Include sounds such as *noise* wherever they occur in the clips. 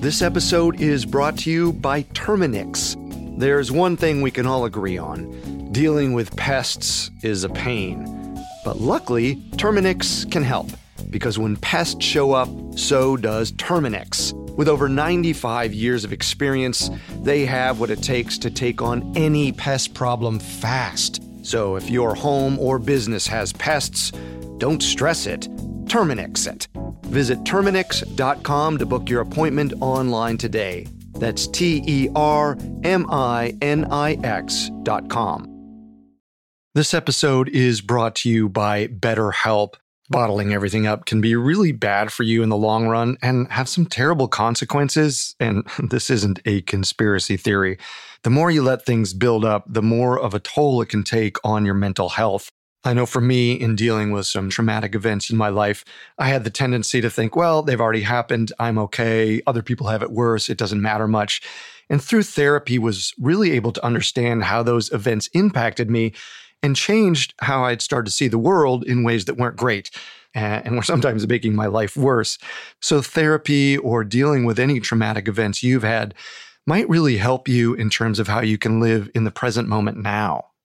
This episode is brought to you by Terminix. There's one thing we can all agree on dealing with pests is a pain. But luckily, Terminix can help because when pests show up, so does Terminix. With over 95 years of experience, they have what it takes to take on any pest problem fast. So if your home or business has pests, don't stress it, Terminix it. Visit Terminix.com to book your appointment online today. That's T E R M I N I X.com. This episode is brought to you by BetterHelp. Bottling everything up can be really bad for you in the long run and have some terrible consequences. And *laughs* this isn't a conspiracy theory. The more you let things build up, the more of a toll it can take on your mental health. I know for me, in dealing with some traumatic events in my life, I had the tendency to think, well, they've already happened. I'm okay. Other people have it worse. It doesn't matter much. And through therapy was really able to understand how those events impacted me and changed how I'd started to see the world in ways that weren't great and were sometimes making my life worse. So therapy or dealing with any traumatic events you've had might really help you in terms of how you can live in the present moment now.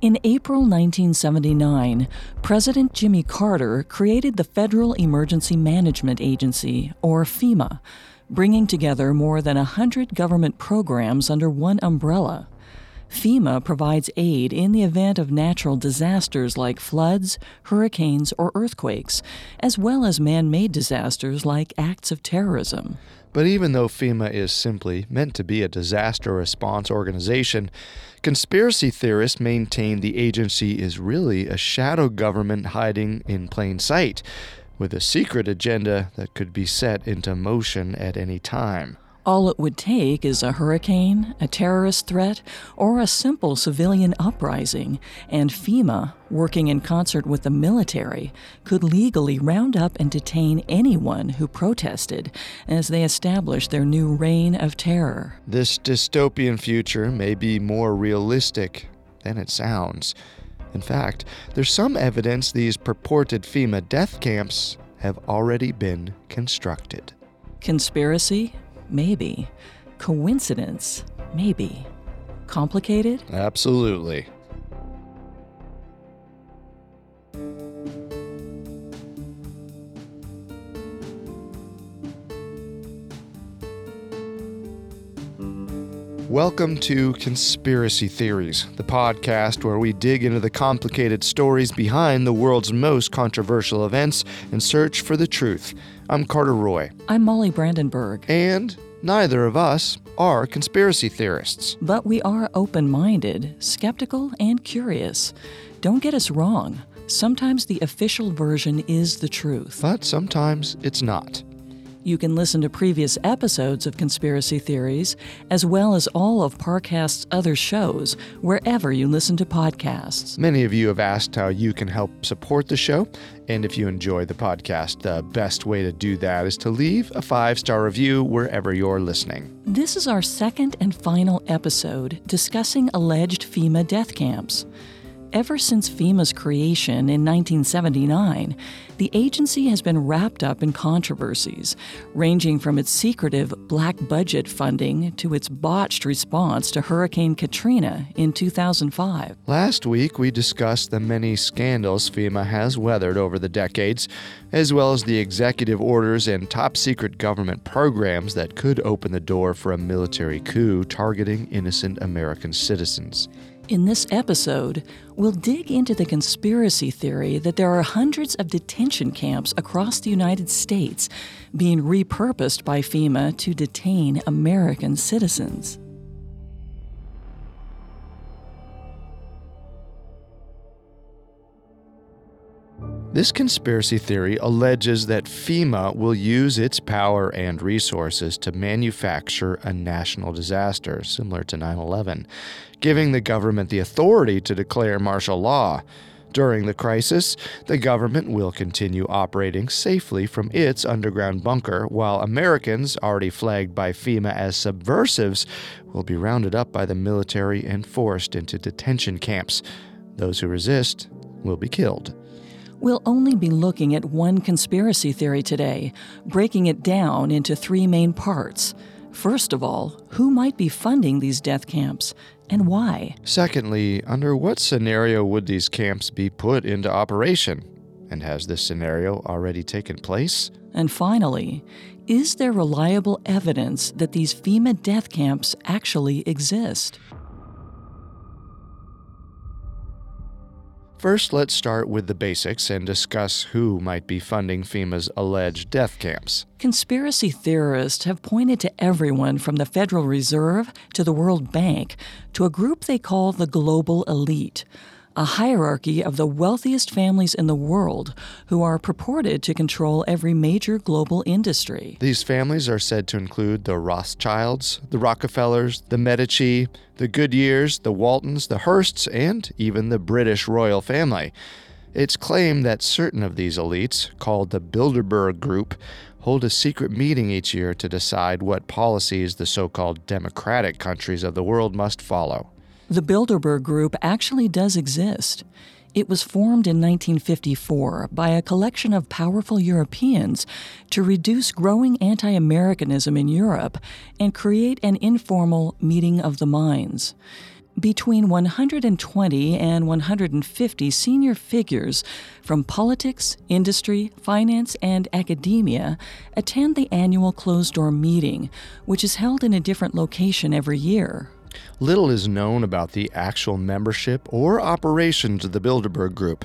In April 1979, President Jimmy Carter created the Federal Emergency Management Agency, or FEMA, bringing together more than 100 government programs under one umbrella. FEMA provides aid in the event of natural disasters like floods, hurricanes, or earthquakes, as well as man made disasters like acts of terrorism. But even though FEMA is simply meant to be a disaster response organization, conspiracy theorists maintain the agency is really a shadow government hiding in plain sight, with a secret agenda that could be set into motion at any time. All it would take is a hurricane, a terrorist threat, or a simple civilian uprising, and FEMA, working in concert with the military, could legally round up and detain anyone who protested as they established their new reign of terror. This dystopian future may be more realistic than it sounds. In fact, there's some evidence these purported FEMA death camps have already been constructed. Conspiracy? Maybe. Coincidence? Maybe. Complicated? Absolutely. Welcome to Conspiracy Theories, the podcast where we dig into the complicated stories behind the world's most controversial events and search for the truth. I'm Carter Roy. I'm Molly Brandenburg. And neither of us are conspiracy theorists. But we are open minded, skeptical, and curious. Don't get us wrong. Sometimes the official version is the truth. But sometimes it's not. You can listen to previous episodes of Conspiracy Theories, as well as all of Parcast's other shows, wherever you listen to podcasts. Many of you have asked how you can help support the show. And if you enjoy the podcast, the best way to do that is to leave a five star review wherever you're listening. This is our second and final episode discussing alleged FEMA death camps. Ever since FEMA's creation in 1979, the agency has been wrapped up in controversies, ranging from its secretive black budget funding to its botched response to Hurricane Katrina in 2005. Last week, we discussed the many scandals FEMA has weathered over the decades, as well as the executive orders and top secret government programs that could open the door for a military coup targeting innocent American citizens. In this episode, we'll dig into the conspiracy theory that there are hundreds of detention camps across the United States being repurposed by FEMA to detain American citizens. This conspiracy theory alleges that FEMA will use its power and resources to manufacture a national disaster similar to 9 11, giving the government the authority to declare martial law. During the crisis, the government will continue operating safely from its underground bunker, while Americans, already flagged by FEMA as subversives, will be rounded up by the military and forced into detention camps. Those who resist will be killed. We'll only be looking at one conspiracy theory today, breaking it down into three main parts. First of all, who might be funding these death camps and why? Secondly, under what scenario would these camps be put into operation? And has this scenario already taken place? And finally, is there reliable evidence that these FEMA death camps actually exist? First, let's start with the basics and discuss who might be funding FEMA's alleged death camps. Conspiracy theorists have pointed to everyone from the Federal Reserve to the World Bank to a group they call the global elite a hierarchy of the wealthiest families in the world who are purported to control every major global industry. These families are said to include the Rothschilds, the Rockefellers, the Medici, the Goodyears, the Waltons, the Hearsts, and even the British royal family. It's claimed that certain of these elites, called the Bilderberg Group, hold a secret meeting each year to decide what policies the so called democratic countries of the world must follow. The Bilderberg Group actually does exist. It was formed in 1954 by a collection of powerful Europeans to reduce growing anti Americanism in Europe and create an informal meeting of the minds. Between 120 and 150 senior figures from politics, industry, finance, and academia attend the annual closed door meeting, which is held in a different location every year. Little is known about the actual membership or operations of the Bilderberg Group,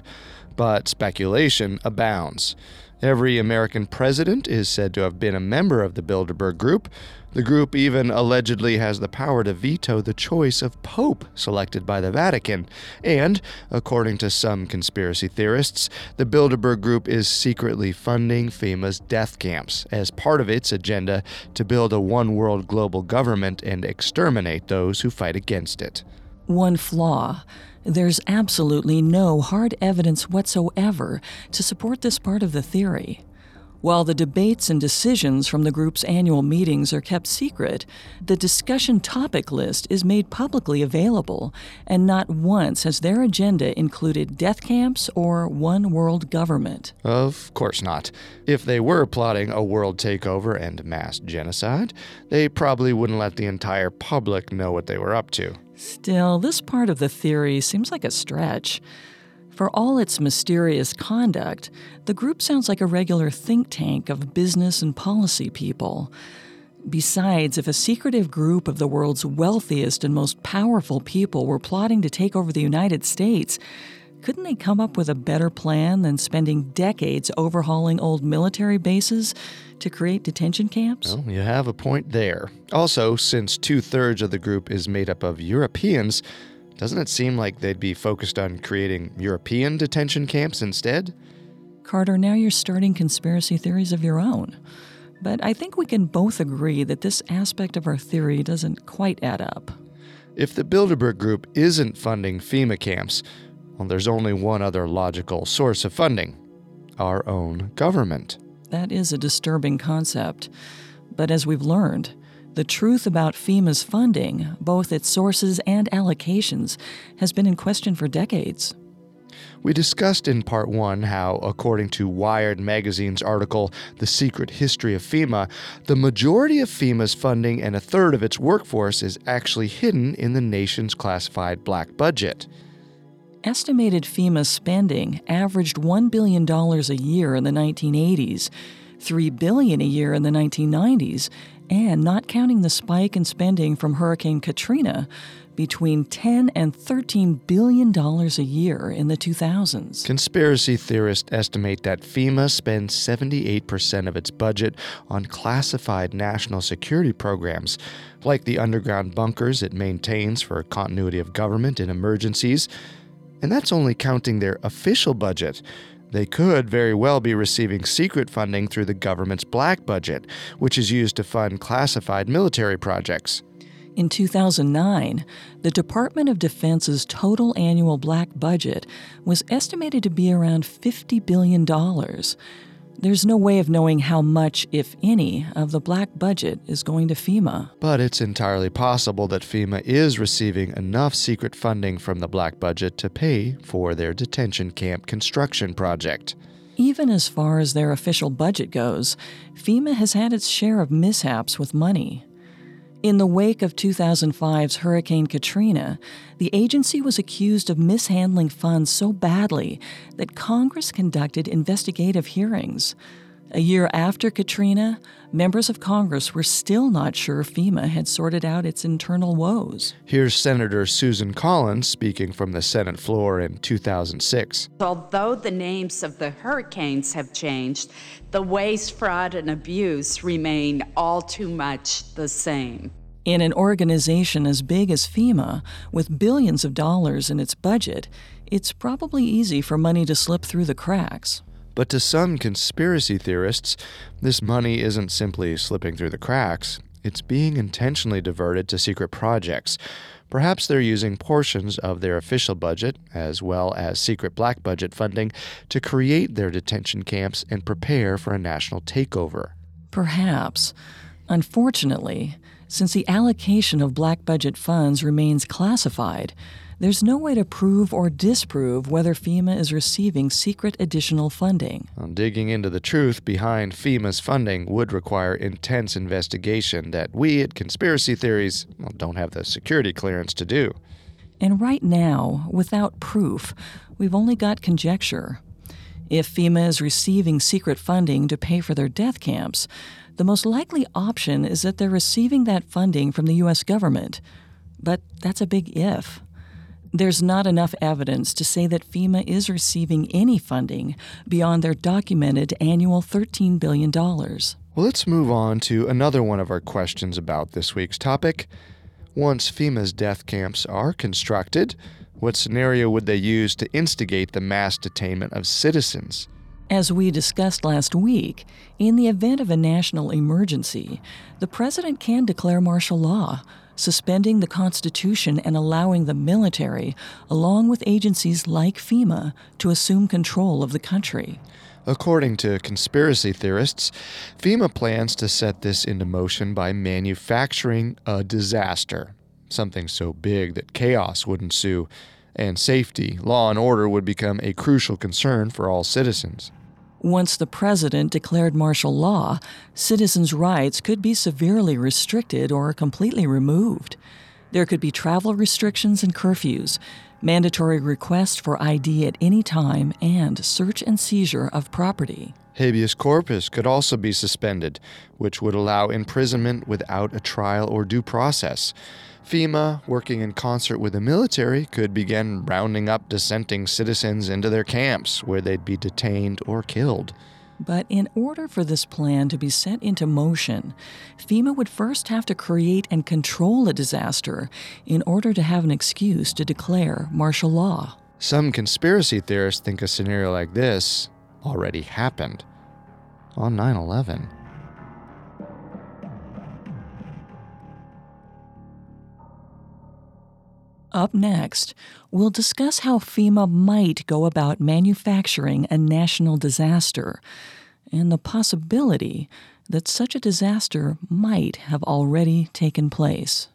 but speculation abounds. Every American president is said to have been a member of the Bilderberg Group. The group even allegedly has the power to veto the choice of Pope selected by the Vatican. And, according to some conspiracy theorists, the Bilderberg Group is secretly funding FEMA's death camps as part of its agenda to build a one world global government and exterminate those who fight against it. One flaw there's absolutely no hard evidence whatsoever to support this part of the theory. While the debates and decisions from the group's annual meetings are kept secret, the discussion topic list is made publicly available, and not once has their agenda included death camps or one world government. Of course not. If they were plotting a world takeover and mass genocide, they probably wouldn't let the entire public know what they were up to. Still, this part of the theory seems like a stretch. For all its mysterious conduct, the group sounds like a regular think tank of business and policy people. Besides, if a secretive group of the world's wealthiest and most powerful people were plotting to take over the United States, couldn't they come up with a better plan than spending decades overhauling old military bases to create detention camps? Well, you have a point there. Also, since two thirds of the group is made up of Europeans, doesn't it seem like they'd be focused on creating European detention camps instead? Carter, now you're starting conspiracy theories of your own. But I think we can both agree that this aspect of our theory doesn't quite add up. If the Bilderberg Group isn't funding FEMA camps, well, there's only one other logical source of funding our own government. That is a disturbing concept. But as we've learned, The truth about FEMA's funding, both its sources and allocations, has been in question for decades. We discussed in part one how, according to Wired magazine's article, The Secret History of FEMA, the majority of FEMA's funding and a third of its workforce is actually hidden in the nation's classified black budget. Estimated FEMA spending averaged $1 billion a year in the 1980s, 3 billion a year in the 1990s, and not counting the spike in spending from Hurricane Katrina, between 10 and 13 billion dollars a year in the 2000s. Conspiracy theorists estimate that FEMA spends 78% of its budget on classified national security programs, like the underground bunkers it maintains for continuity of government in emergencies. And that's only counting their official budget. They could very well be receiving secret funding through the government's black budget, which is used to fund classified military projects. In 2009, the Department of Defense's total annual black budget was estimated to be around $50 billion. There's no way of knowing how much, if any, of the black budget is going to FEMA. But it's entirely possible that FEMA is receiving enough secret funding from the black budget to pay for their detention camp construction project. Even as far as their official budget goes, FEMA has had its share of mishaps with money. In the wake of 2005's Hurricane Katrina, the agency was accused of mishandling funds so badly that Congress conducted investigative hearings. A year after Katrina, members of Congress were still not sure FEMA had sorted out its internal woes. Here's Senator Susan Collins speaking from the Senate floor in 2006. Although the names of the hurricanes have changed, the waste, fraud, and abuse remain all too much the same. In an organization as big as FEMA, with billions of dollars in its budget, it's probably easy for money to slip through the cracks. But to some conspiracy theorists, this money isn't simply slipping through the cracks, it's being intentionally diverted to secret projects. Perhaps they're using portions of their official budget, as well as secret black budget funding, to create their detention camps and prepare for a national takeover. Perhaps. Unfortunately, since the allocation of black budget funds remains classified, there's no way to prove or disprove whether FEMA is receiving secret additional funding. Well, digging into the truth behind FEMA's funding would require intense investigation that we at Conspiracy Theories well, don't have the security clearance to do. And right now, without proof, we've only got conjecture. If FEMA is receiving secret funding to pay for their death camps, the most likely option is that they're receiving that funding from the U.S. government. But that's a big if. There's not enough evidence to say that FEMA is receiving any funding beyond their documented annual $13 billion. Well, let's move on to another one of our questions about this week's topic. Once FEMA's death camps are constructed, what scenario would they use to instigate the mass detainment of citizens? As we discussed last week, in the event of a national emergency, the president can declare martial law suspending the Constitution and allowing the military, along with agencies like FEMA, to assume control of the country. According to conspiracy theorists, FEMA plans to set this into motion by manufacturing a disaster, something so big that chaos would ensue, and safety, law, and order would become a crucial concern for all citizens. Once the president declared martial law, citizens' rights could be severely restricted or completely removed. There could be travel restrictions and curfews, mandatory request for ID at any time, and search and seizure of property. Habeas corpus could also be suspended, which would allow imprisonment without a trial or due process. FEMA, working in concert with the military, could begin rounding up dissenting citizens into their camps where they'd be detained or killed. But in order for this plan to be set into motion, FEMA would first have to create and control a disaster in order to have an excuse to declare martial law. Some conspiracy theorists think a scenario like this already happened on 9 11. Up next, we'll discuss how FEMA might go about manufacturing a national disaster and the possibility that such a disaster might have already taken place.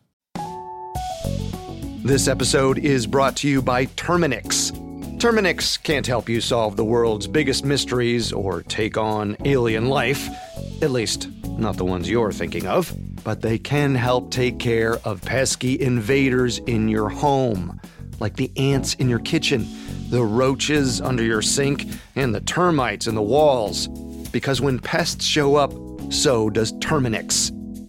This episode is brought to you by Terminix. Terminix can't help you solve the world's biggest mysteries or take on alien life, at least, not the ones you're thinking of, but they can help take care of pesky invaders in your home, like the ants in your kitchen, the roaches under your sink, and the termites in the walls. Because when pests show up, so does Terminix.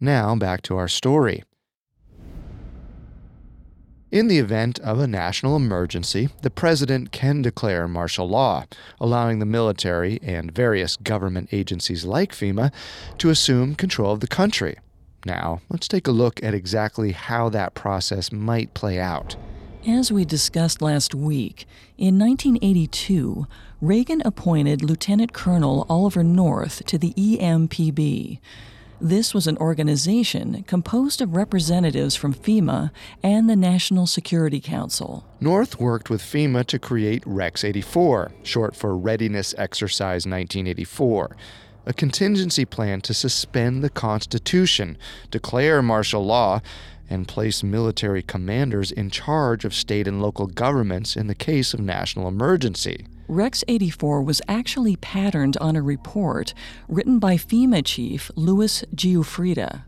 Now back to our story. In the event of a national emergency, the president can declare martial law, allowing the military and various government agencies like FEMA to assume control of the country. Now, let's take a look at exactly how that process might play out. As we discussed last week, in 1982, Reagan appointed Lieutenant Colonel Oliver North to the EMPB. This was an organization composed of representatives from FEMA and the National Security Council. North worked with FEMA to create Rex 84, short for Readiness Exercise 1984, a contingency plan to suspend the Constitution, declare martial law, and place military commanders in charge of state and local governments in the case of national emergency. Rex 84 was actually patterned on a report written by FEMA chief Louis Giuffrida.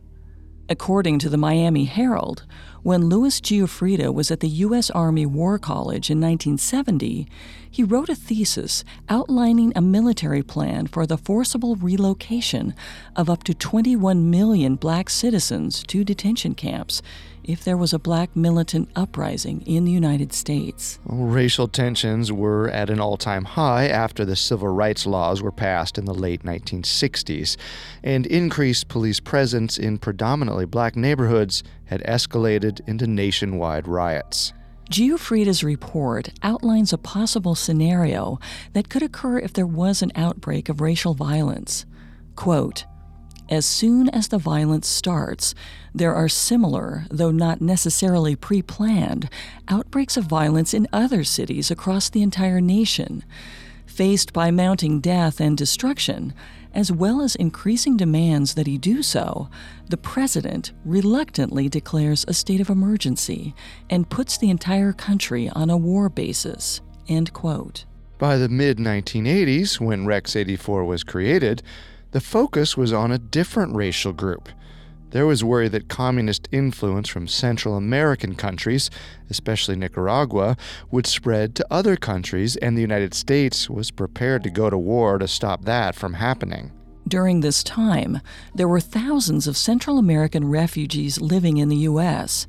According to the Miami Herald, when Louis Giuffrida was at the U.S. Army War College in 1970, he wrote a thesis outlining a military plan for the forcible relocation of up to 21 million black citizens to detention camps if there was a black militant uprising in the United States. Racial tensions were at an all time high after the civil rights laws were passed in the late 1960s, and increased police presence in predominantly black neighborhoods had escalated into nationwide riots. Giuffrida's report outlines a possible scenario that could occur if there was an outbreak of racial violence. Quote, as soon as the violence starts, there are similar, though not necessarily pre planned, outbreaks of violence in other cities across the entire nation. Faced by mounting death and destruction, as well as increasing demands that he do so, the president reluctantly declares a state of emergency and puts the entire country on a war basis. End quote. By the mid 1980s, when Rex 84 was created, the focus was on a different racial group. There was worry that communist influence from Central American countries, especially Nicaragua, would spread to other countries, and the United States was prepared to go to war to stop that from happening. During this time, there were thousands of Central American refugees living in the U.S.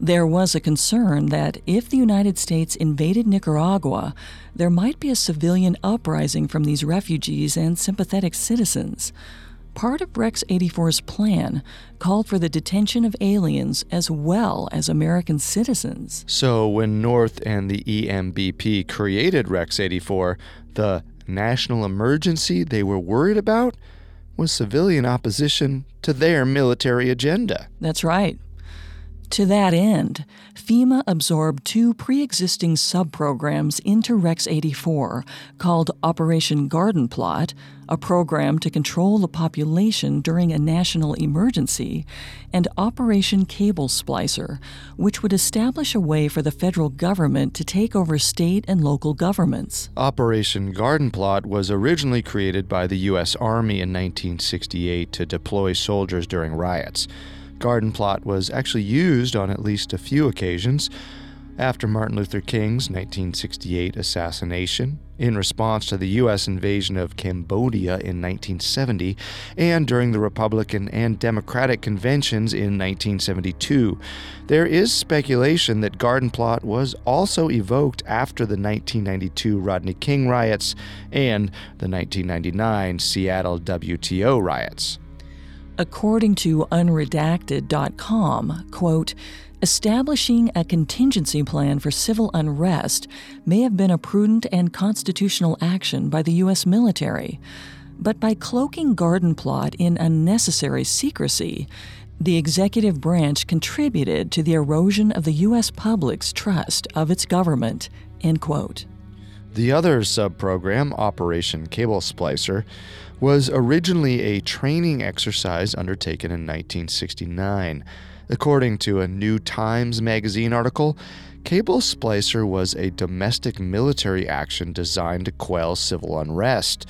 There was a concern that if the United States invaded Nicaragua, there might be a civilian uprising from these refugees and sympathetic citizens. Part of Rex 84's plan called for the detention of aliens as well as American citizens. So, when North and the EMBP created Rex 84, the national emergency they were worried about was civilian opposition to their military agenda. That's right. To that end, FEMA absorbed two pre existing subprograms into Rex 84 called Operation Garden Plot, a program to control the population during a national emergency, and Operation Cable Splicer, which would establish a way for the federal government to take over state and local governments. Operation Garden Plot was originally created by the U.S. Army in 1968 to deploy soldiers during riots. Garden Plot was actually used on at least a few occasions after Martin Luther King's 1968 assassination, in response to the U.S. invasion of Cambodia in 1970, and during the Republican and Democratic conventions in 1972. There is speculation that Garden Plot was also evoked after the 1992 Rodney King riots and the 1999 Seattle WTO riots. According to unredacted.com, quote, establishing a contingency plan for civil unrest may have been a prudent and constitutional action by the U.S. military. But by cloaking Garden Plot in unnecessary secrecy, the executive branch contributed to the erosion of the U.S. public's trust of its government. End quote. The other subprogram, Operation Cable Splicer, was originally a training exercise undertaken in 1969. According to a New Times magazine article, Cable Splicer was a domestic military action designed to quell civil unrest.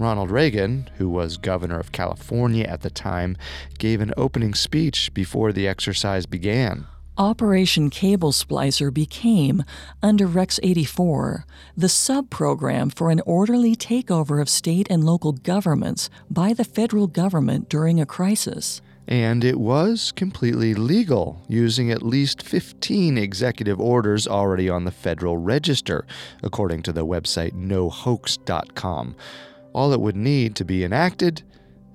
Ronald Reagan, who was governor of California at the time, gave an opening speech before the exercise began. Operation Cable Splicer became, under Rex 84, the subprogram for an orderly takeover of state and local governments by the federal government during a crisis. And it was completely legal, using at least 15 executive orders already on the Federal Register, according to the website nohoax.com. All it would need to be enacted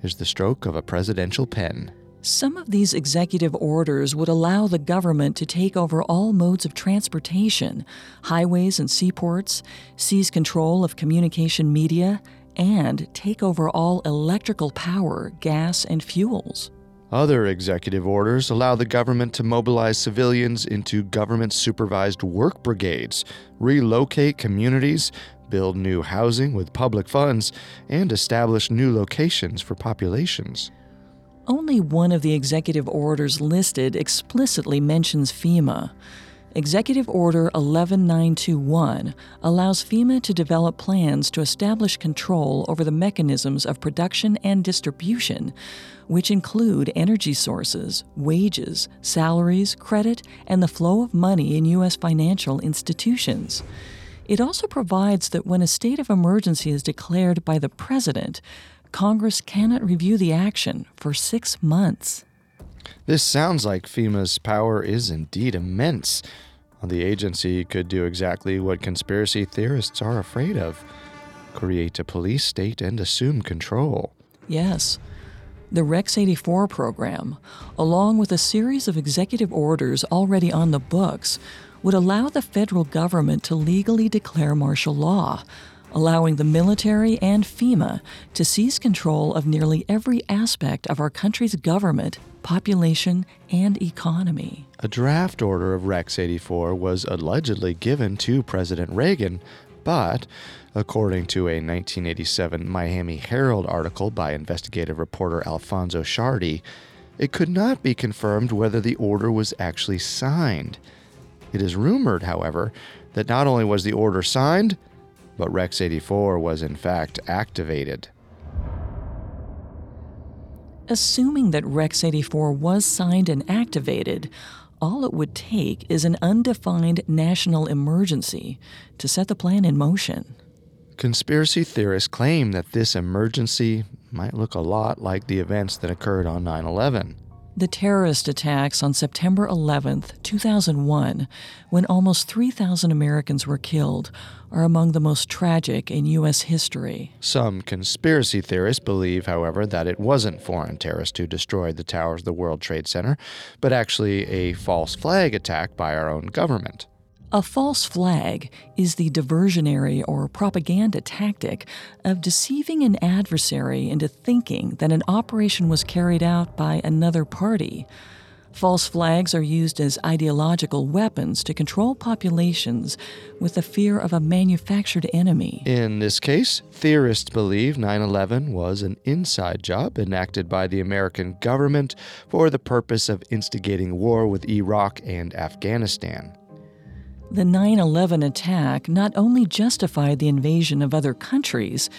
is the stroke of a presidential pen. Some of these executive orders would allow the government to take over all modes of transportation, highways and seaports, seize control of communication media, and take over all electrical power, gas, and fuels. Other executive orders allow the government to mobilize civilians into government supervised work brigades, relocate communities, build new housing with public funds, and establish new locations for populations. Only one of the executive orders listed explicitly mentions FEMA. Executive Order 11921 allows FEMA to develop plans to establish control over the mechanisms of production and distribution, which include energy sources, wages, salaries, credit, and the flow of money in U.S. financial institutions. It also provides that when a state of emergency is declared by the President, Congress cannot review the action for six months. This sounds like FEMA's power is indeed immense. The agency could do exactly what conspiracy theorists are afraid of create a police state and assume control. Yes. The Rex 84 program, along with a series of executive orders already on the books, would allow the federal government to legally declare martial law, allowing the military and FEMA to seize control of nearly every aspect of our country's government, population, and economy. A draft order of Rex 84 was allegedly given to President Reagan, but according to a 1987 Miami Herald article by investigative reporter Alfonso Chardy, it could not be confirmed whether the order was actually signed. It is rumored, however, that not only was the order signed, but Rex 84 was in fact activated. Assuming that Rex 84 was signed and activated, all it would take is an undefined national emergency to set the plan in motion. Conspiracy theorists claim that this emergency might look a lot like the events that occurred on 9 11. The terrorist attacks on September 11, 2001, when almost 3,000 Americans were killed, are among the most tragic in U.S. history. Some conspiracy theorists believe, however, that it wasn't foreign terrorists who destroyed the towers of the World Trade Center, but actually a false flag attack by our own government. A false flag is the diversionary or propaganda tactic of deceiving an adversary into thinking that an operation was carried out by another party. False flags are used as ideological weapons to control populations with the fear of a manufactured enemy. In this case, theorists believe 9 11 was an inside job enacted by the American government for the purpose of instigating war with Iraq and Afghanistan. The 9 11 attack not only justified the invasion of other countries,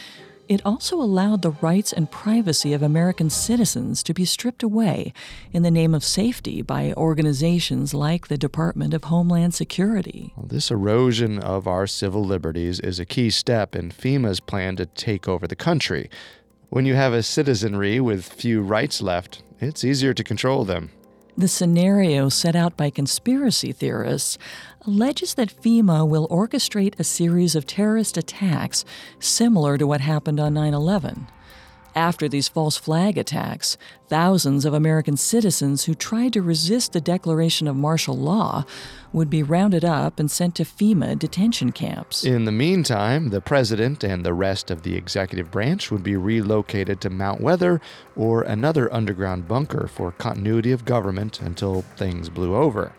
it also allowed the rights and privacy of American citizens to be stripped away in the name of safety by organizations like the Department of Homeland Security. This erosion of our civil liberties is a key step in FEMA's plan to take over the country. When you have a citizenry with few rights left, it's easier to control them. The scenario set out by conspiracy theorists alleges that FEMA will orchestrate a series of terrorist attacks similar to what happened on 9 11. After these false flag attacks, thousands of American citizens who tried to resist the declaration of martial law would be rounded up and sent to FEMA detention camps. In the meantime, the president and the rest of the executive branch would be relocated to Mount Weather or another underground bunker for continuity of government until things blew over.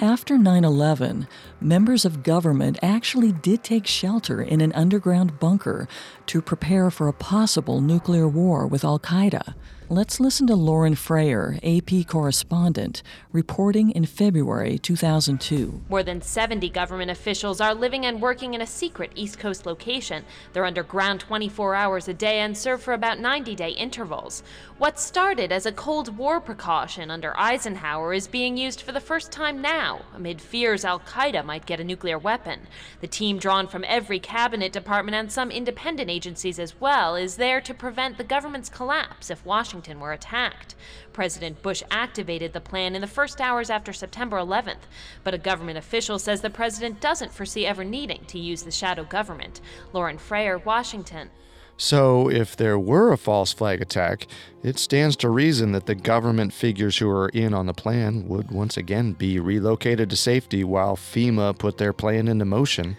After 9 11, members of government actually did take shelter in an underground bunker to prepare for a possible nuclear war with Al Qaeda. Let's listen to Lauren Frayer, AP correspondent, reporting in February 2002. More than 70 government officials are living and working in a secret East Coast location. They're underground 24 hours a day and serve for about 90 day intervals. What started as a Cold War precaution under Eisenhower is being used for the first time now, amid fears Al Qaeda might get a nuclear weapon. The team, drawn from every cabinet department and some independent agencies as well, is there to prevent the government's collapse if Washington Washington were attacked. President Bush activated the plan in the first hours after September 11th, but a government official says the president doesn't foresee ever needing to use the shadow government. Lauren Frayer, Washington. So, if there were a false flag attack, it stands to reason that the government figures who are in on the plan would once again be relocated to safety while FEMA put their plan into motion.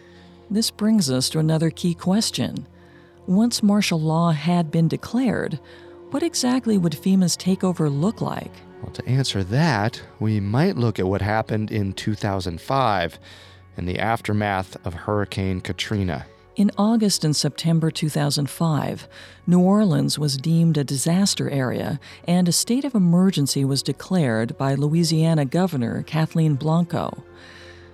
This brings us to another key question. Once martial law had been declared, what exactly would FEMA's takeover look like? Well, to answer that, we might look at what happened in 2005 in the aftermath of Hurricane Katrina. In August and September 2005, New Orleans was deemed a disaster area and a state of emergency was declared by Louisiana Governor Kathleen Blanco.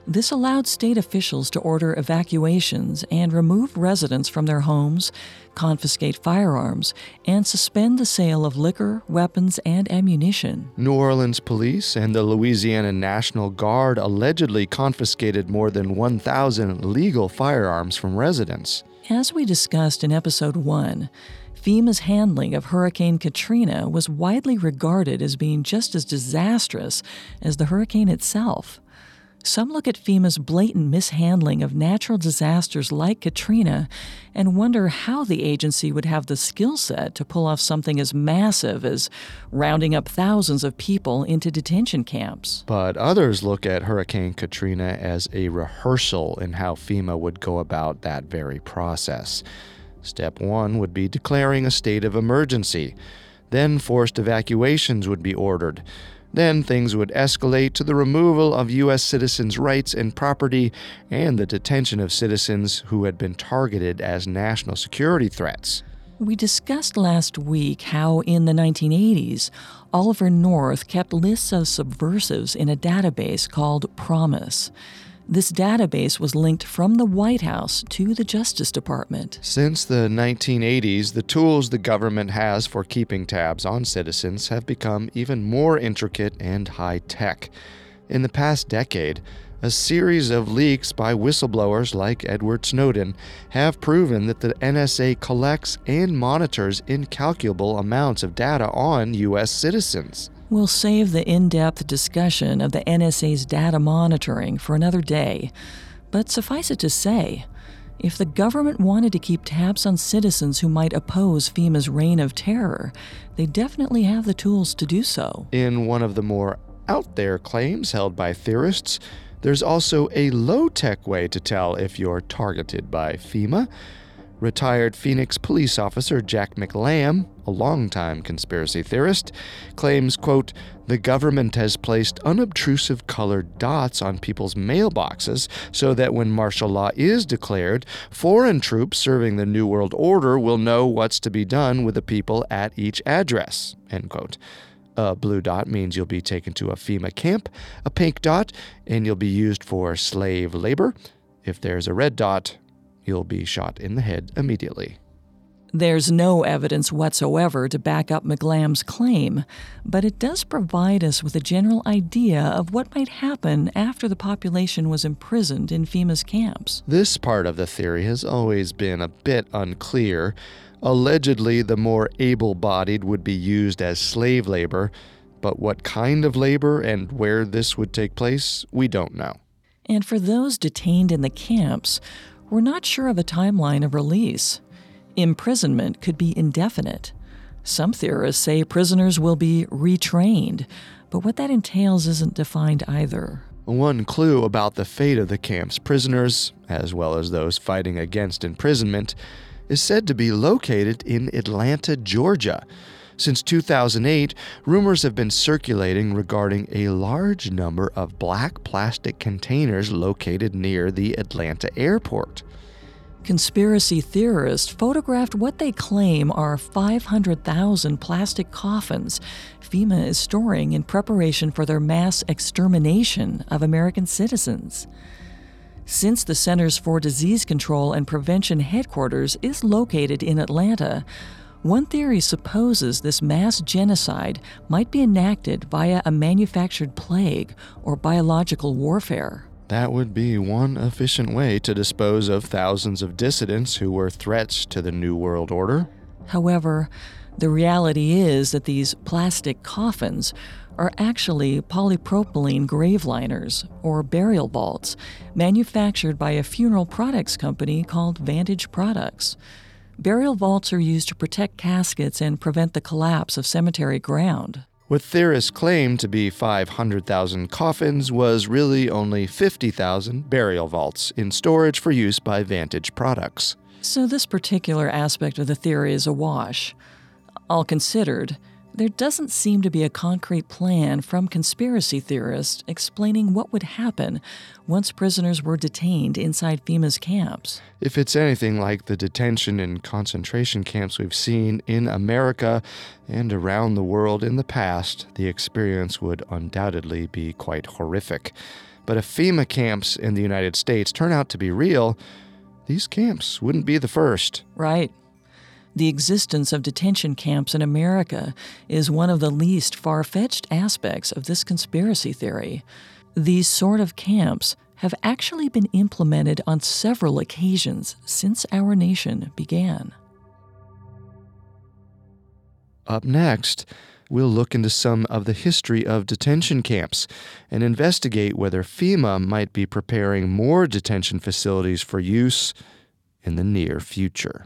This allowed state officials to order evacuations and remove residents from their homes, confiscate firearms, and suspend the sale of liquor, weapons, and ammunition. New Orleans police and the Louisiana National Guard allegedly confiscated more than 1,000 legal firearms from residents. As we discussed in episode 1, FEMA's handling of Hurricane Katrina was widely regarded as being just as disastrous as the hurricane itself. Some look at FEMA's blatant mishandling of natural disasters like Katrina and wonder how the agency would have the skill set to pull off something as massive as rounding up thousands of people into detention camps. But others look at Hurricane Katrina as a rehearsal in how FEMA would go about that very process. Step one would be declaring a state of emergency. Then forced evacuations would be ordered. Then things would escalate to the removal of U.S. citizens' rights and property and the detention of citizens who had been targeted as national security threats. We discussed last week how in the 1980s, Oliver North kept lists of subversives in a database called PROMIS. This database was linked from the White House to the Justice Department. Since the 1980s, the tools the government has for keeping tabs on citizens have become even more intricate and high tech. In the past decade, a series of leaks by whistleblowers like Edward Snowden have proven that the NSA collects and monitors incalculable amounts of data on U.S. citizens. We'll save the in depth discussion of the NSA's data monitoring for another day. But suffice it to say, if the government wanted to keep tabs on citizens who might oppose FEMA's reign of terror, they definitely have the tools to do so. In one of the more out there claims held by theorists, there's also a low tech way to tell if you're targeted by FEMA. Retired Phoenix police officer Jack McLamb a longtime conspiracy theorist, claims, quote, the government has placed unobtrusive colored dots on people's mailboxes so that when martial law is declared, foreign troops serving the New World Order will know what's to be done with the people at each address, end quote. A blue dot means you'll be taken to a FEMA camp, a pink dot, and you'll be used for slave labor. If there's a red dot, you'll be shot in the head immediately. There's no evidence whatsoever to back up McLamb's claim, but it does provide us with a general idea of what might happen after the population was imprisoned in FEMA's camps. This part of the theory has always been a bit unclear. Allegedly, the more able bodied would be used as slave labor, but what kind of labor and where this would take place, we don't know. And for those detained in the camps, we're not sure of a timeline of release. Imprisonment could be indefinite. Some theorists say prisoners will be retrained, but what that entails isn't defined either. One clue about the fate of the camp's prisoners, as well as those fighting against imprisonment, is said to be located in Atlanta, Georgia. Since 2008, rumors have been circulating regarding a large number of black plastic containers located near the Atlanta airport. Conspiracy theorists photographed what they claim are 500,000 plastic coffins FEMA is storing in preparation for their mass extermination of American citizens. Since the Centers for Disease Control and Prevention headquarters is located in Atlanta, one theory supposes this mass genocide might be enacted via a manufactured plague or biological warfare. That would be one efficient way to dispose of thousands of dissidents who were threats to the New World Order. However, the reality is that these plastic coffins are actually polypropylene grave liners, or burial vaults, manufactured by a funeral products company called Vantage Products. Burial vaults are used to protect caskets and prevent the collapse of cemetery ground. What theorists claim to be 500,000 coffins was really only 50,000 burial vaults in storage for use by Vantage Products. So, this particular aspect of the theory is a wash. All considered, there doesn't seem to be a concrete plan from conspiracy theorists explaining what would happen once prisoners were detained inside FEMA's camps. If it's anything like the detention and concentration camps we've seen in America and around the world in the past, the experience would undoubtedly be quite horrific. But if FEMA camps in the United States turn out to be real, these camps wouldn't be the first. Right. The existence of detention camps in America is one of the least far fetched aspects of this conspiracy theory. These sort of camps have actually been implemented on several occasions since our nation began. Up next, we'll look into some of the history of detention camps and investigate whether FEMA might be preparing more detention facilities for use in the near future.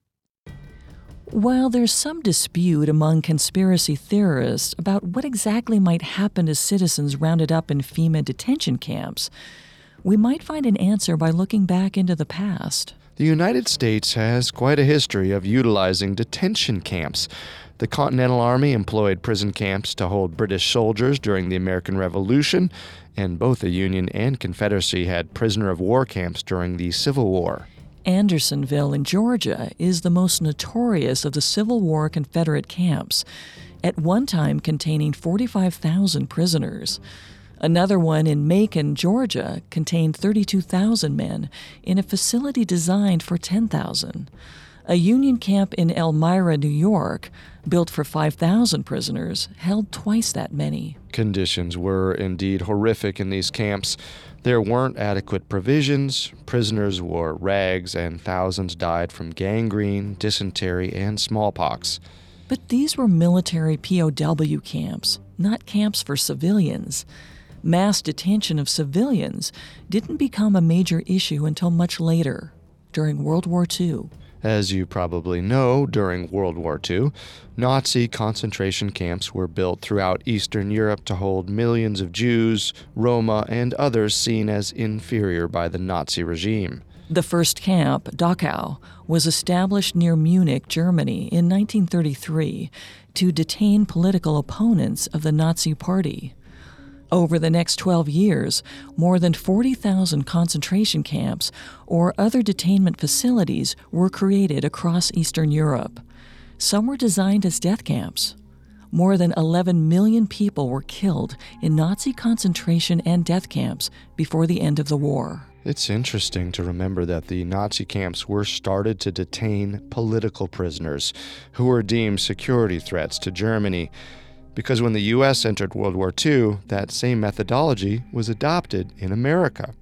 While there's some dispute among conspiracy theorists about what exactly might happen to citizens rounded up in FEMA detention camps, we might find an answer by looking back into the past. The United States has quite a history of utilizing detention camps. The Continental Army employed prison camps to hold British soldiers during the American Revolution, and both the Union and Confederacy had prisoner of war camps during the Civil War. Andersonville in Georgia is the most notorious of the Civil War Confederate camps, at one time containing 45,000 prisoners. Another one in Macon, Georgia, contained 32,000 men in a facility designed for 10,000. A Union camp in Elmira, New York, built for 5,000 prisoners, held twice that many. Conditions were indeed horrific in these camps. There weren't adequate provisions, prisoners wore rags, and thousands died from gangrene, dysentery, and smallpox. But these were military POW camps, not camps for civilians. Mass detention of civilians didn't become a major issue until much later, during World War II. As you probably know, during World War II, Nazi concentration camps were built throughout Eastern Europe to hold millions of Jews, Roma, and others seen as inferior by the Nazi regime. The first camp, Dachau, was established near Munich, Germany in 1933 to detain political opponents of the Nazi Party. Over the next 12 years, more than 40,000 concentration camps or other detainment facilities were created across Eastern Europe. Some were designed as death camps. More than 11 million people were killed in Nazi concentration and death camps before the end of the war. It's interesting to remember that the Nazi camps were started to detain political prisoners who were deemed security threats to Germany because when the U.S. entered World War II, that same methodology was adopted in America.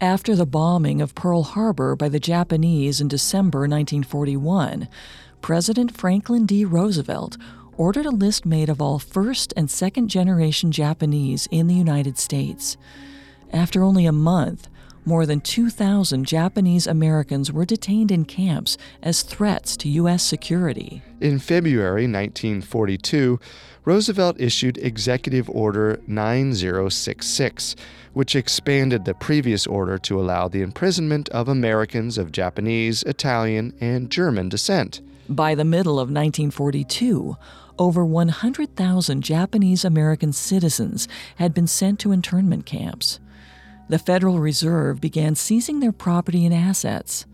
After the bombing of Pearl Harbor by the Japanese in December 1941, President Franklin D. Roosevelt ordered a list made of all first and second generation Japanese in the United States. After only a month, more than 2,000 Japanese Americans were detained in camps as threats to U.S. security. In February 1942, Roosevelt issued Executive Order 9066, which expanded the previous order to allow the imprisonment of Americans of Japanese, Italian, and German descent. By the middle of 1942, over 100,000 Japanese American citizens had been sent to internment camps. The Federal Reserve began seizing their property and assets.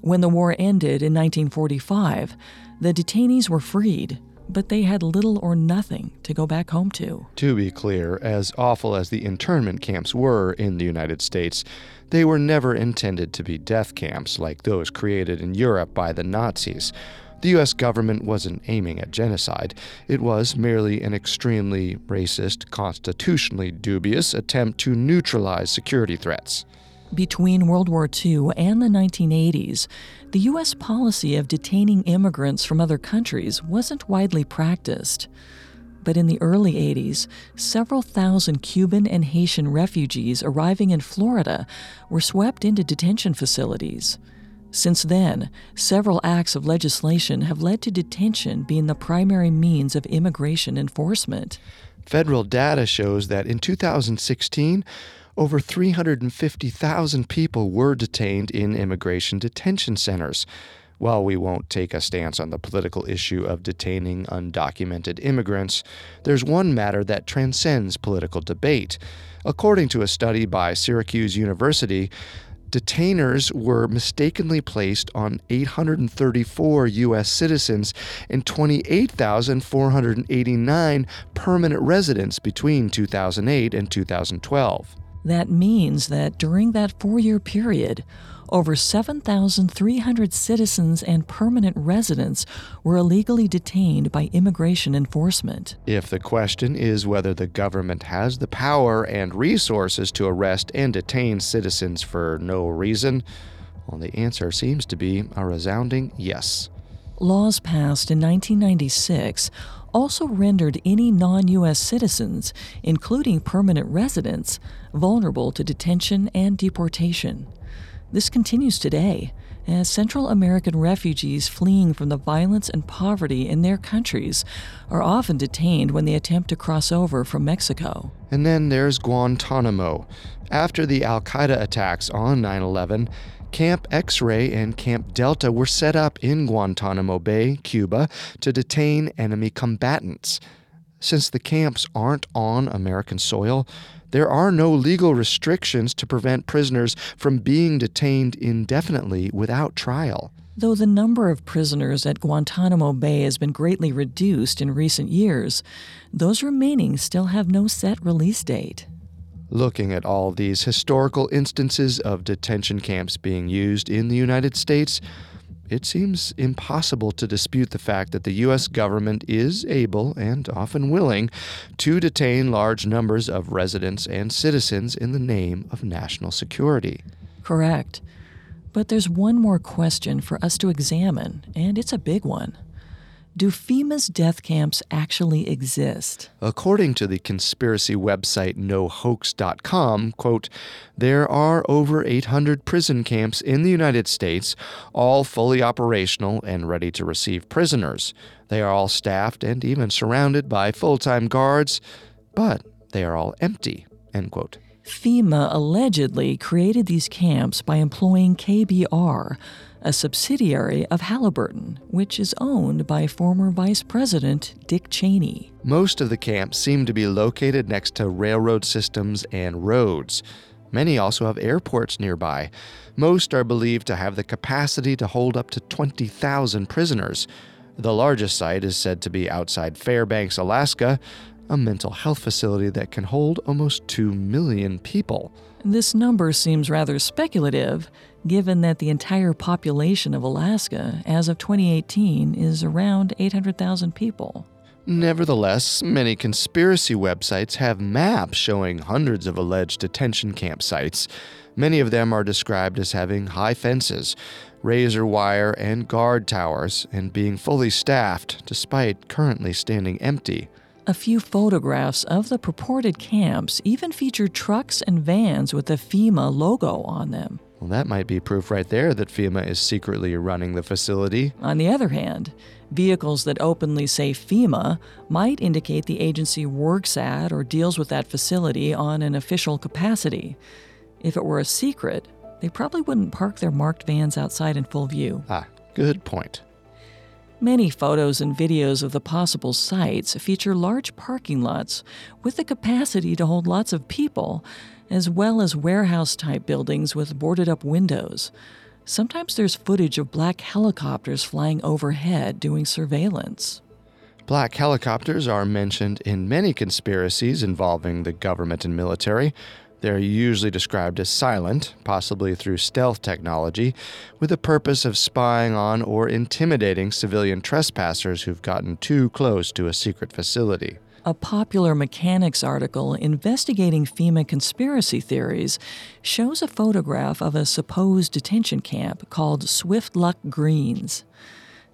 When the war ended in 1945, the detainees were freed but they had little or nothing to go back home to. To be clear, as awful as the internment camps were in the United States, they were never intended to be death camps like those created in Europe by the Nazis. The U.S. government wasn't aiming at genocide. It was merely an extremely racist, constitutionally dubious attempt to neutralize security threats. Between World War II and the 1980s, the U.S. policy of detaining immigrants from other countries wasn't widely practiced. But in the early 80s, several thousand Cuban and Haitian refugees arriving in Florida were swept into detention facilities. Since then, several acts of legislation have led to detention being the primary means of immigration enforcement. Federal data shows that in 2016, over 350,000 people were detained in immigration detention centers. While we won't take a stance on the political issue of detaining undocumented immigrants, there's one matter that transcends political debate. According to a study by Syracuse University, detainers were mistakenly placed on 834 U.S. citizens and 28,489 permanent residents between 2008 and 2012. That means that during that four year period, over 7,300 citizens and permanent residents were illegally detained by immigration enforcement. If the question is whether the government has the power and resources to arrest and detain citizens for no reason, well, the answer seems to be a resounding yes. Laws passed in 1996 also rendered any non U.S. citizens, including permanent residents, vulnerable to detention and deportation. This continues today, as Central American refugees fleeing from the violence and poverty in their countries are often detained when they attempt to cross over from Mexico. And then there's Guantanamo. After the Al Qaeda attacks on 9 11, Camp X Ray and Camp Delta were set up in Guantanamo Bay, Cuba, to detain enemy combatants. Since the camps aren't on American soil, there are no legal restrictions to prevent prisoners from being detained indefinitely without trial. Though the number of prisoners at Guantanamo Bay has been greatly reduced in recent years, those remaining still have no set release date. Looking at all these historical instances of detention camps being used in the United States, it seems impossible to dispute the fact that the U.S. government is able and often willing to detain large numbers of residents and citizens in the name of national security. Correct. But there's one more question for us to examine, and it's a big one. Do FEMA's death camps actually exist? According to the conspiracy website nohoax.com, quote, there are over 800 prison camps in the United States, all fully operational and ready to receive prisoners. They are all staffed and even surrounded by full-time guards, but they are all empty, end quote. FEMA allegedly created these camps by employing KBR, a subsidiary of Halliburton, which is owned by former Vice President Dick Cheney. Most of the camps seem to be located next to railroad systems and roads. Many also have airports nearby. Most are believed to have the capacity to hold up to 20,000 prisoners. The largest site is said to be outside Fairbanks, Alaska, a mental health facility that can hold almost 2 million people. This number seems rather speculative, given that the entire population of Alaska, as of 2018, is around 800,000 people. Nevertheless, many conspiracy websites have maps showing hundreds of alleged detention camp sites. Many of them are described as having high fences, razor wire, and guard towers, and being fully staffed despite currently standing empty. A few photographs of the purported camps even feature trucks and vans with the FEMA logo on them. Well, that might be proof right there that FEMA is secretly running the facility. On the other hand, vehicles that openly say FEMA might indicate the agency works at or deals with that facility on an official capacity. If it were a secret, they probably wouldn't park their marked vans outside in full view. Ah, good point. Many photos and videos of the possible sites feature large parking lots with the capacity to hold lots of people, as well as warehouse type buildings with boarded up windows. Sometimes there's footage of black helicopters flying overhead doing surveillance. Black helicopters are mentioned in many conspiracies involving the government and military. They're usually described as silent, possibly through stealth technology, with the purpose of spying on or intimidating civilian trespassers who've gotten too close to a secret facility. A popular mechanics article investigating FEMA conspiracy theories shows a photograph of a supposed detention camp called Swiftluck Greens.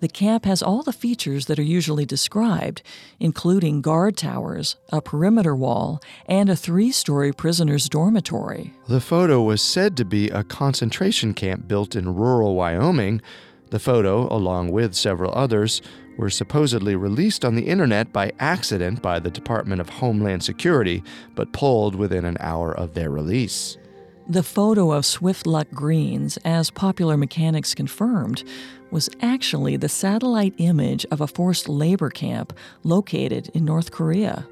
The camp has all the features that are usually described, including guard towers, a perimeter wall, and a three story prisoner's dormitory. The photo was said to be a concentration camp built in rural Wyoming. The photo, along with several others, were supposedly released on the internet by accident by the Department of Homeland Security, but pulled within an hour of their release. The photo of Swiftluck Greens, as Popular Mechanics confirmed, was actually the satellite image of a forced labor camp located in North Korea.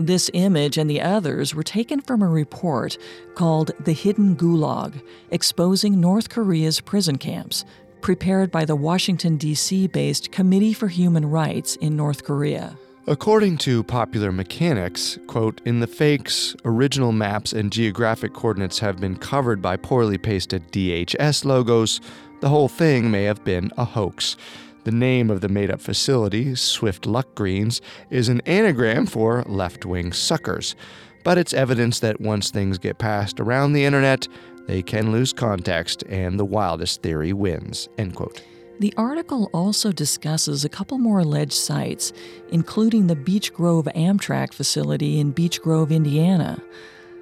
This image and the others were taken from a report called The Hidden Gulag, exposing North Korea's prison camps, prepared by the Washington, D.C. based Committee for Human Rights in North Korea. According to Popular Mechanics, quote, in the fakes, original maps and geographic coordinates have been covered by poorly pasted DHS logos the whole thing may have been a hoax. The name of the made up facility, Swiftluck Greens, is an anagram for left wing suckers. But it's evidence that once things get passed around the internet, they can lose context and the wildest theory wins. End quote. The article also discusses a couple more alleged sites, including the Beech Grove Amtrak facility in Beech Grove, Indiana.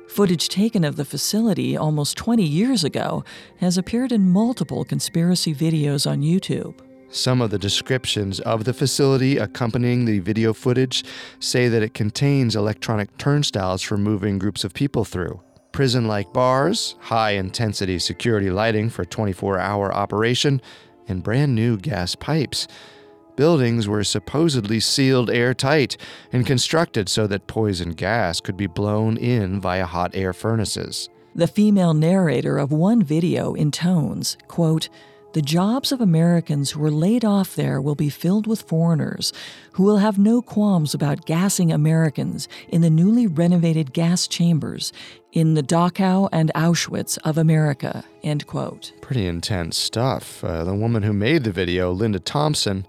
Footage taken of the facility almost 20 years ago has appeared in multiple conspiracy videos on YouTube. Some of the descriptions of the facility accompanying the video footage say that it contains electronic turnstiles for moving groups of people through, prison like bars, high intensity security lighting for 24 hour operation, and brand new gas pipes. Buildings were supposedly sealed airtight and constructed so that poison gas could be blown in via hot air furnaces. The female narrator of one video intones, quote, the jobs of Americans who are laid off there will be filled with foreigners who will have no qualms about gassing Americans in the newly renovated gas chambers in the Dachau and Auschwitz of America. End quote. Pretty intense stuff. Uh, the woman who made the video, Linda Thompson,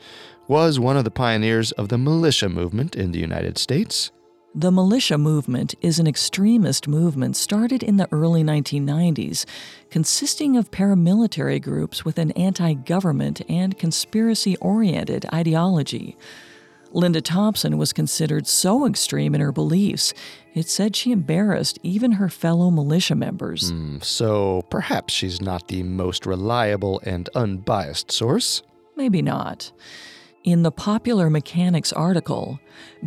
was one of the pioneers of the militia movement in the United States. The militia movement is an extremist movement started in the early 1990s, consisting of paramilitary groups with an anti government and conspiracy oriented ideology. Linda Thompson was considered so extreme in her beliefs, it said she embarrassed even her fellow militia members. Mm, so perhaps she's not the most reliable and unbiased source? Maybe not. In the Popular Mechanics article,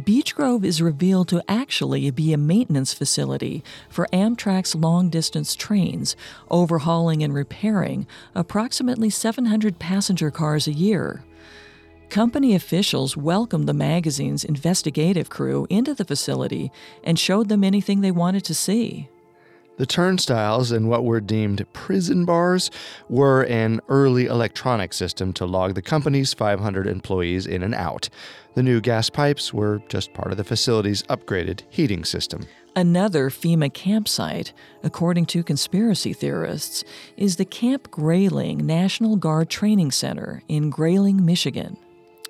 Beech Grove is revealed to actually be a maintenance facility for Amtrak's long distance trains, overhauling and repairing approximately 700 passenger cars a year. Company officials welcomed the magazine's investigative crew into the facility and showed them anything they wanted to see. The turnstiles and what were deemed prison bars were an early electronic system to log the company's 500 employees in and out. The new gas pipes were just part of the facility's upgraded heating system. Another FEMA campsite, according to conspiracy theorists, is the Camp Grayling National Guard Training Center in Grayling, Michigan.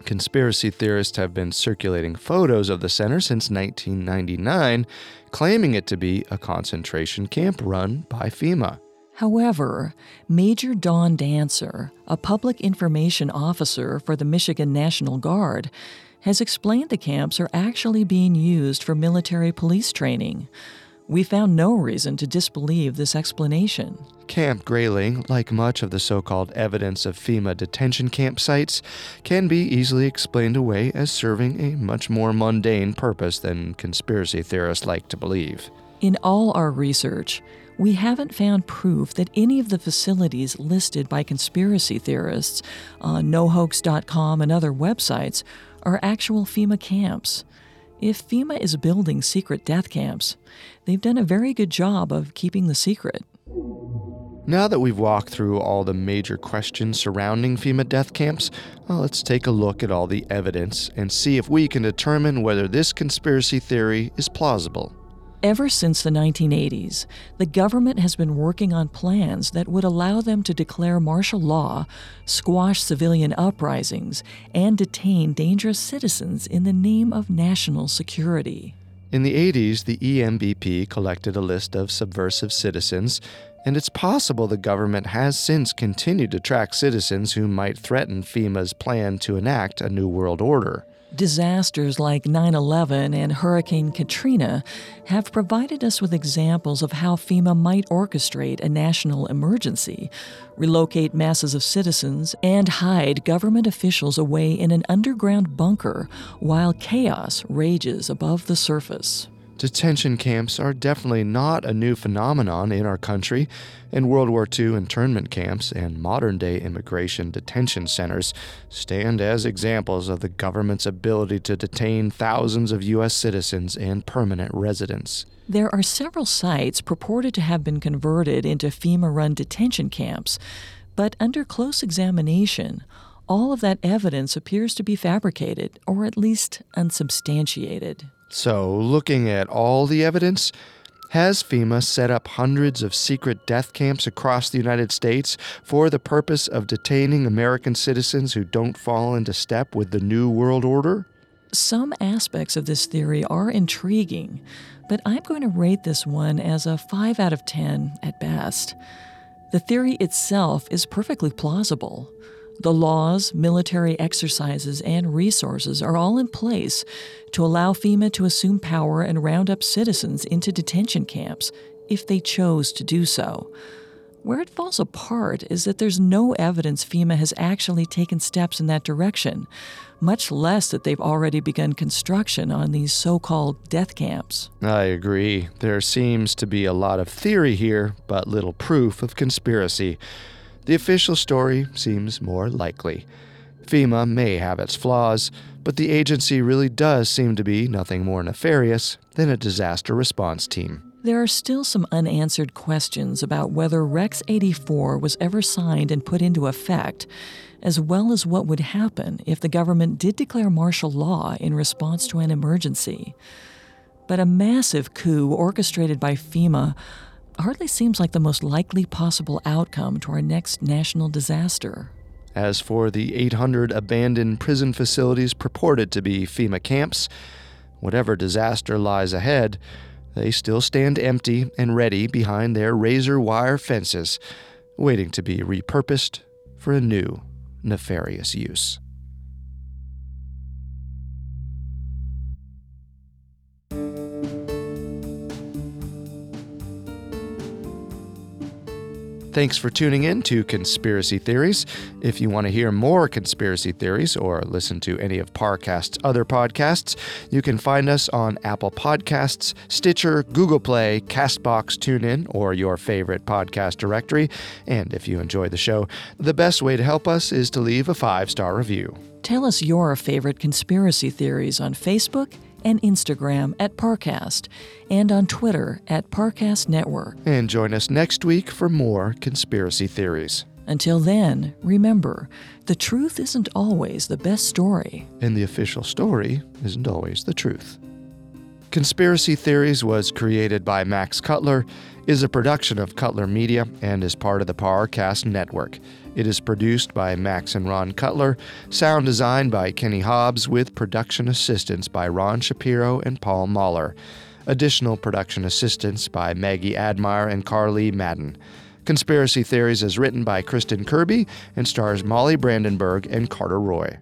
Conspiracy theorists have been circulating photos of the center since 1999, claiming it to be a concentration camp run by FEMA. However, Major Dawn Dancer, a public information officer for the Michigan National Guard, has explained the camps are actually being used for military police training. We found no reason to disbelieve this explanation. Camp Grayling, like much of the so called evidence of FEMA detention campsites, can be easily explained away as serving a much more mundane purpose than conspiracy theorists like to believe. In all our research, we haven't found proof that any of the facilities listed by conspiracy theorists on nohoax.com and other websites are actual FEMA camps. If FEMA is building secret death camps, they've done a very good job of keeping the secret. Now that we've walked through all the major questions surrounding FEMA death camps, well, let's take a look at all the evidence and see if we can determine whether this conspiracy theory is plausible. Ever since the 1980s, the government has been working on plans that would allow them to declare martial law, squash civilian uprisings, and detain dangerous citizens in the name of national security. In the 80s, the EMBP collected a list of subversive citizens, and it's possible the government has since continued to track citizens who might threaten FEMA's plan to enact a New World Order. Disasters like 9 11 and Hurricane Katrina have provided us with examples of how FEMA might orchestrate a national emergency, relocate masses of citizens, and hide government officials away in an underground bunker while chaos rages above the surface. Detention camps are definitely not a new phenomenon in our country, and World War II internment camps and modern day immigration detention centers stand as examples of the government's ability to detain thousands of U.S. citizens and permanent residents. There are several sites purported to have been converted into FEMA run detention camps, but under close examination, all of that evidence appears to be fabricated, or at least unsubstantiated. So, looking at all the evidence, has FEMA set up hundreds of secret death camps across the United States for the purpose of detaining American citizens who don't fall into step with the New World Order? Some aspects of this theory are intriguing, but I'm going to rate this one as a 5 out of 10 at best. The theory itself is perfectly plausible. The laws, military exercises, and resources are all in place to allow FEMA to assume power and round up citizens into detention camps if they chose to do so. Where it falls apart is that there's no evidence FEMA has actually taken steps in that direction, much less that they've already begun construction on these so called death camps. I agree. There seems to be a lot of theory here, but little proof of conspiracy. The official story seems more likely. FEMA may have its flaws, but the agency really does seem to be nothing more nefarious than a disaster response team. There are still some unanswered questions about whether Rex 84 was ever signed and put into effect, as well as what would happen if the government did declare martial law in response to an emergency. But a massive coup orchestrated by FEMA hardly seems like the most likely possible outcome to our next national disaster. As for the 800 abandoned prison facilities purported to be FEMA camps, whatever disaster lies ahead, they still stand empty and ready behind their razor wire fences, waiting to be repurposed for a new, nefarious use. Thanks for tuning in to Conspiracy Theories. If you want to hear more conspiracy theories or listen to any of Parcast's other podcasts, you can find us on Apple Podcasts, Stitcher, Google Play, Castbox, TuneIn, or your favorite podcast directory. And if you enjoy the show, the best way to help us is to leave a five star review. Tell us your favorite conspiracy theories on Facebook and Instagram at Parcast, and on Twitter at Parcast Network. And join us next week for more conspiracy theories. Until then, remember the truth isn't always the best story. And the official story isn't always the truth. Conspiracy Theories was created by Max Cutler, is a production of Cutler Media, and is part of the Parcast Network. It is produced by Max and Ron Cutler, sound designed by Kenny Hobbs, with production assistance by Ron Shapiro and Paul Mahler. Additional production assistance by Maggie Admire and Carly Madden. Conspiracy Theories is written by Kristen Kirby and stars Molly Brandenburg and Carter Roy.